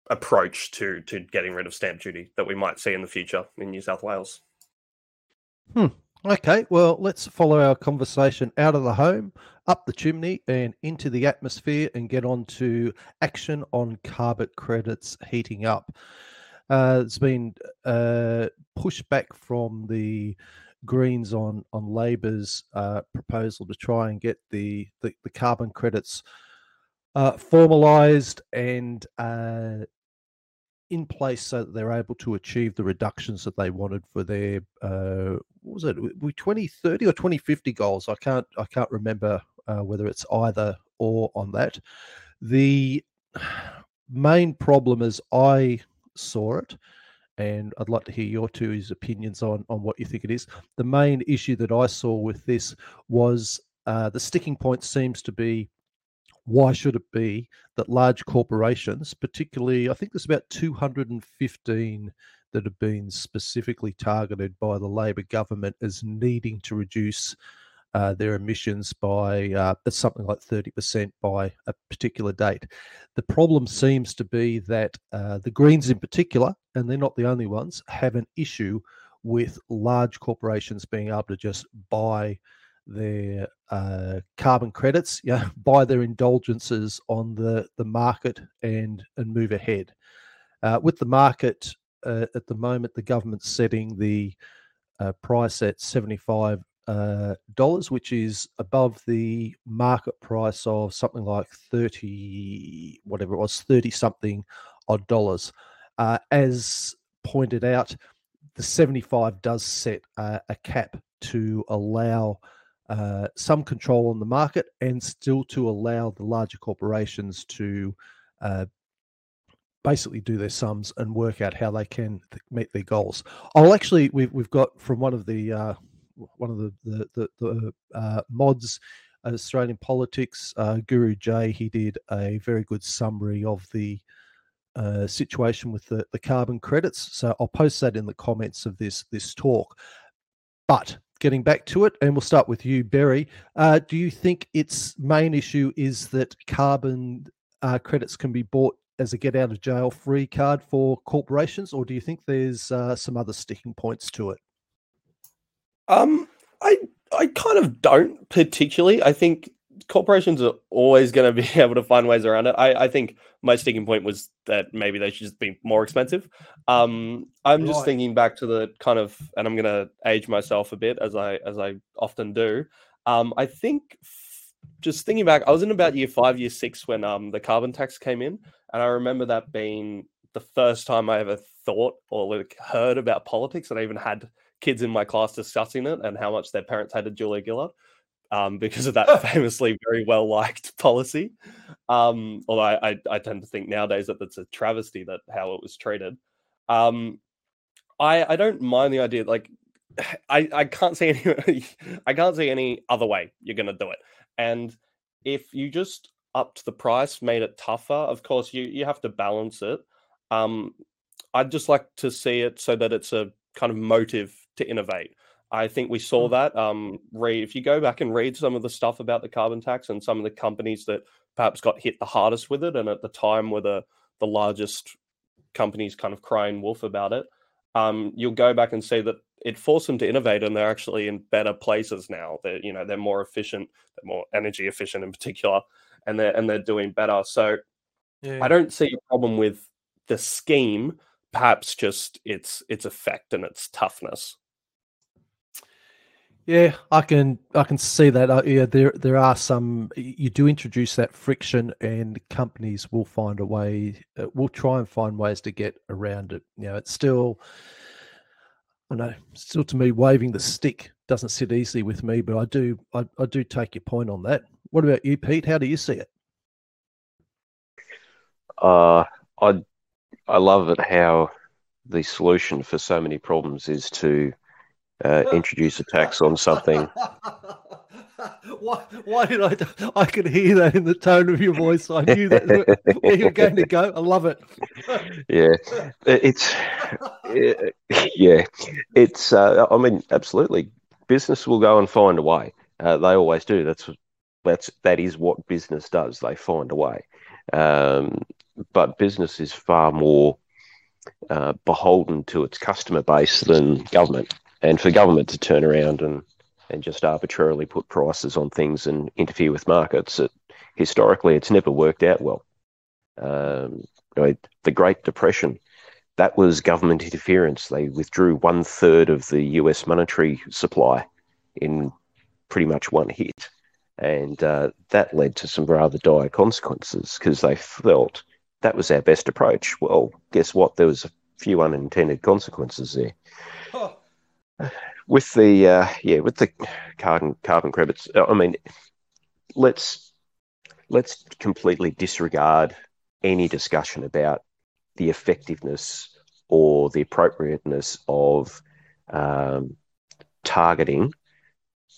approach to to getting rid of stamp duty that we might see in the future in New South Wales. Hmm. Okay, well, let's follow our conversation out of the home, up the chimney, and into the atmosphere and get on to action on carbon credits heating up. Uh, it's been uh, pushed back from the Greens on on Labor's uh, proposal to try and get the the, the carbon credits uh, formalised and uh, in place so that they're able to achieve the reductions that they wanted for their uh, what was it? We 2030 or 2050 goals. I can't i can't remember uh, whether it's either or on that. The main problem as i saw it and i'd like to hear your two opinions on on what you think it is. The main issue that i saw with this was uh, the sticking point seems to be why should it be that large corporations, particularly, I think there's about 215 that have been specifically targeted by the Labor government as needing to reduce uh, their emissions by uh, something like 30% by a particular date. The problem seems to be that uh, the Greens, in particular, and they're not the only ones, have an issue with large corporations being able to just buy their uh, carbon credits, yeah, [laughs] buy their indulgences on the, the market and and move ahead. Uh, with the market uh, at the moment, the government's setting the uh, price at seventy five uh, dollars, which is above the market price of something like thirty, whatever it was, thirty something odd dollars. Uh, as pointed out, the seventy five does set a cap to allow uh, some control on the market and still to allow the larger corporations to uh, basically do their sums and work out how they can meet their goals. I'll actually we've we've got from one of the uh, one of the the, the, the uh, mods. Australian politics, uh, Guru Jay, he did a very good summary of the uh, situation with the, the carbon credits. So I'll post that in the comments of this this talk. But getting back to it, and we'll start with you, Berry. Uh, do you think its main issue is that carbon uh, credits can be bought as a get out of jail free card for corporations, or do you think there's uh, some other sticking points to it? Um, I I kind of don't particularly. I think corporations are always going to be [laughs] able to find ways around it. I, I think my sticking point was that maybe they should just be more expensive. Um, I'm just thinking back to the kind of, and I'm going to age myself a bit as I as I often do. Um, I think f- just thinking back, I was in about year five, year six when um the carbon tax came in, and I remember that being the first time I ever thought or like heard about politics, and I even had kids in my class discussing it and how much their parents hated Julia Gillard um, because of that [laughs] famously very well liked policy. Um, although I, I, I, tend to think nowadays that that's a travesty that how it was treated. Um, I I don't mind the idea. Like [sighs] I I can't see [laughs] any I can't see any other way you're going to do it. And if you just upped the price, made it tougher, of course you you have to balance it. Um, I'd just like to see it so that it's a kind of motive to innovate. I think we saw hmm. that. Um, read if you go back and read some of the stuff about the carbon tax and some of the companies that perhaps got hit the hardest with it, and at the time were the the largest companies kind of crying wolf about it. Um, you'll go back and see that it forced them to innovate, and they're actually in better places now. They're you know they're more efficient, they're more energy efficient in particular, and they're and they're doing better. So yeah. I don't see a problem with the scheme. Perhaps just its its effect and its toughness. Yeah, I can I can see that. Uh, yeah, there there are some. You do introduce that friction, and companies will find a way. Uh, will try and find ways to get around it. You know, it's still. I know, still to me, waving the stick doesn't sit easily with me, but I do I, I do take your point on that. What about you, Pete? How do you see it? Uh, I I love it how the solution for so many problems is to uh, [laughs] introduce a tax on something. [laughs] why, why did I? I could hear that in the tone of your voice. I knew that where you're going to go. I love it. [laughs] yeah, it's yeah, it's. Uh, I mean, absolutely. Business will go and find a way. Uh, they always do. That's that's that is what business does. They find a way. Um, but business is far more uh, beholden to its customer base than government and for government to turn around and and just arbitrarily put prices on things and interfere with markets, it, historically it's never worked out well. Um, you know, the Great Depression, that was government interference. They withdrew one third of the U.S. monetary supply in pretty much one hit, and uh, that led to some rather dire consequences because they felt that was our best approach. Well, guess what? There was a few unintended consequences there with the uh, yeah with the carbon carbon credits. I mean, let's let's completely disregard any discussion about the effectiveness or the appropriateness of um, targeting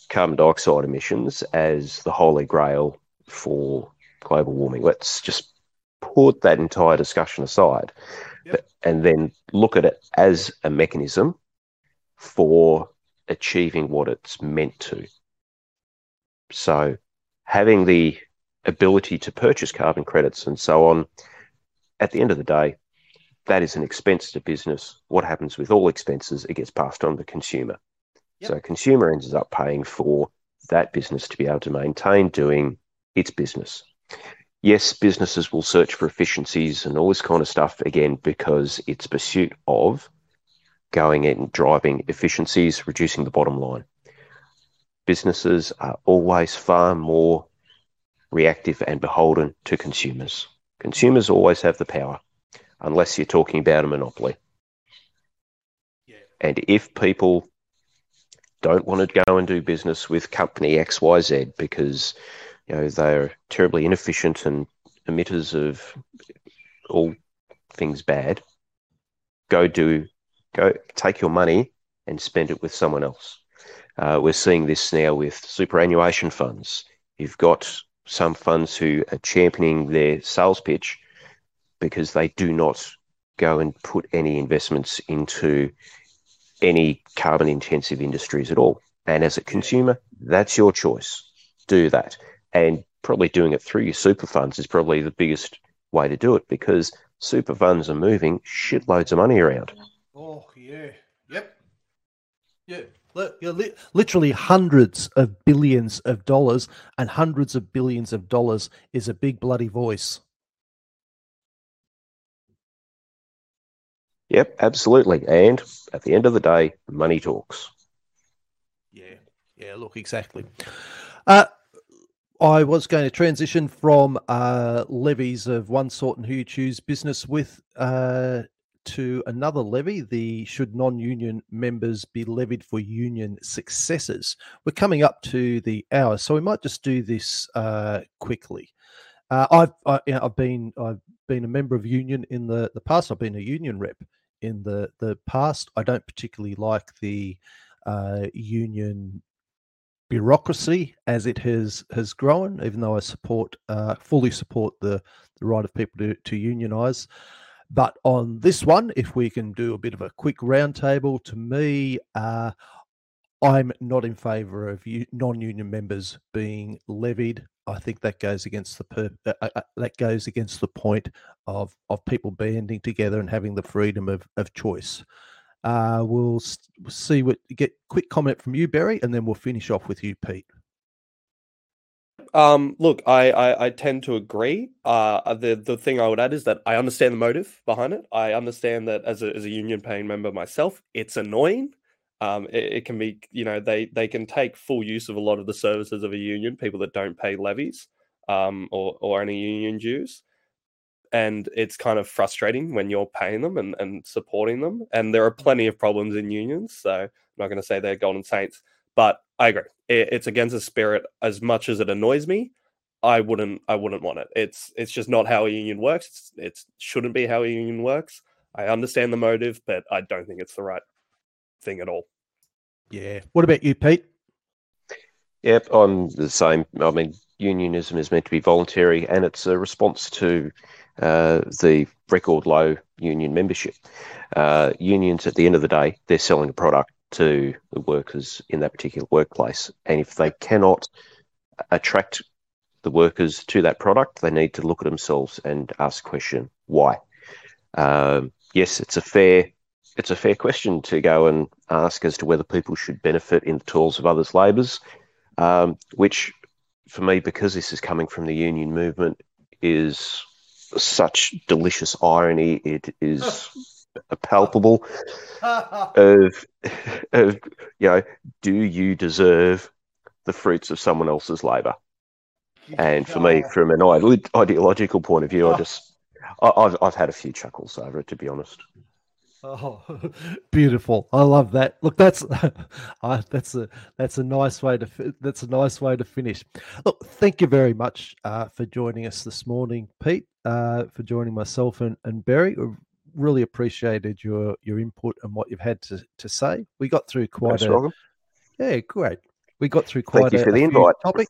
carbon dioxide emissions as the holy grail for global warming. Let's just put that entire discussion aside yep. and then look at it as a mechanism for achieving what it's meant to. So, having the ability to purchase carbon credits and so on, at the end of the day, that is an expense to business. What happens with all expenses? It gets passed on to the consumer. Yep. So, consumer ends up paying for that business to be able to maintain doing its business. Yes, businesses will search for efficiencies and all this kind of stuff again because it's pursuit of going and driving efficiencies, reducing the bottom line. Businesses are always far more reactive and beholden to consumers. Consumers always have the power, unless you're talking about a monopoly. Yeah. And if people don't want to go and do business with company XYZ because you know they're terribly inefficient and emitters of all things bad, go do Go take your money and spend it with someone else. Uh, we're seeing this now with superannuation funds. You've got some funds who are championing their sales pitch because they do not go and put any investments into any carbon intensive industries at all. And as a consumer, that's your choice. Do that. And probably doing it through your super funds is probably the biggest way to do it because super funds are moving shitloads of money around. Oh, yeah. Yep. Yeah. Literally hundreds of billions of dollars, and hundreds of billions of dollars is a big bloody voice. Yep, absolutely. And at the end of the day, money talks. Yeah, yeah, look, exactly. Uh, I was going to transition from uh, levies of one sort and who you choose business with uh, to another levy. The should non-union members be levied for union successes. We're coming up to the hour, so we might just do this uh, quickly. Uh, I've I, you know, been I've been a member of union in the the past. I've been a union rep in the the past. I don't particularly like the uh, union bureaucracy as it has has grown. Even though I support uh, fully support the the right of people to to unionize. But on this one, if we can do a bit of a quick roundtable, to me, uh, I'm not in favour of non-union members being levied. I think that goes against the per, uh, uh, uh, that goes against the point of of people banding together and having the freedom of of choice. Uh, we'll see what get quick comment from you, Barry, and then we'll finish off with you, Pete. Um, look, I, I, I tend to agree. Uh, the the thing I would add is that I understand the motive behind it. I understand that as a as a union paying member myself, it's annoying um, it, it, can be you know they they can take full use of a lot of the services of a union people that don't pay levies um, or or any union dues and it's kind of frustrating when you're paying them and, and supporting them and there are plenty of problems in unions so i'm not going to say they're golden saints but i agree it, it's against the spirit as much as it annoys me i wouldn't i wouldn't want it it's it's just not how a union works it's, it shouldn't be how a union works i understand the motive but i don't think it's the right thing at all. Yeah. What about you, Pete? Yep, I'm the same. I mean, unionism is meant to be voluntary, and it's a response to uh, the record low union membership. Uh, unions, at the end of the day, they're selling a product to the workers in that particular workplace, and if they cannot attract the workers to that product, they need to look at themselves and ask the question, why? Um, yes, it's a fair it's a fair question to go and ask as to whether people should benefit in the tools of others' labours, um, which for me, because this is coming from the union movement, is such delicious irony. It is palpable [laughs] of, of, you know, do you deserve the fruits of someone else's labour? And for me, from an ideological point of view, I just, I've, I've had a few chuckles over it, to be honest. Oh, [laughs] beautiful! I love that. Look, that's [laughs] uh, that's a that's a nice way to that's a nice way to finish. Look, thank you very much uh, for joining us this morning, Pete. Uh, for joining myself and, and Barry. Really appreciated your your input and what you've had to, to say. We got through quite Thanks, a yeah, great. We got through quite thank a, you for the invite. topic.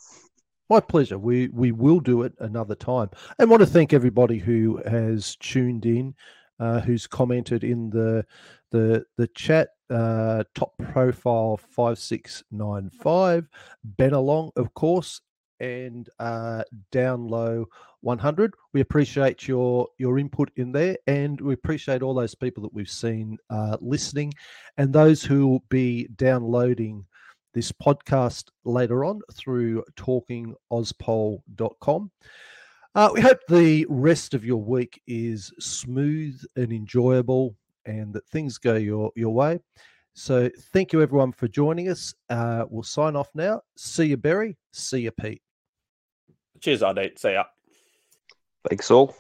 My pleasure. We we will do it another time. And want to thank everybody who has tuned in uh, who's commented in the the the chat. Uh, top profile five six nine five, Ben Along, of course, and uh, down low 100. We appreciate your your input in there, and we appreciate all those people that we've seen uh, listening, and those who will be downloading this podcast later on through talkingauspol.com. Uh, we hope the rest of your week is smooth and enjoyable and that things go your, your way. So, thank you everyone for joining us. Uh, we'll sign off now. See you, Barry. See you, Pete. Cheers, RD. See ya. Thanks all.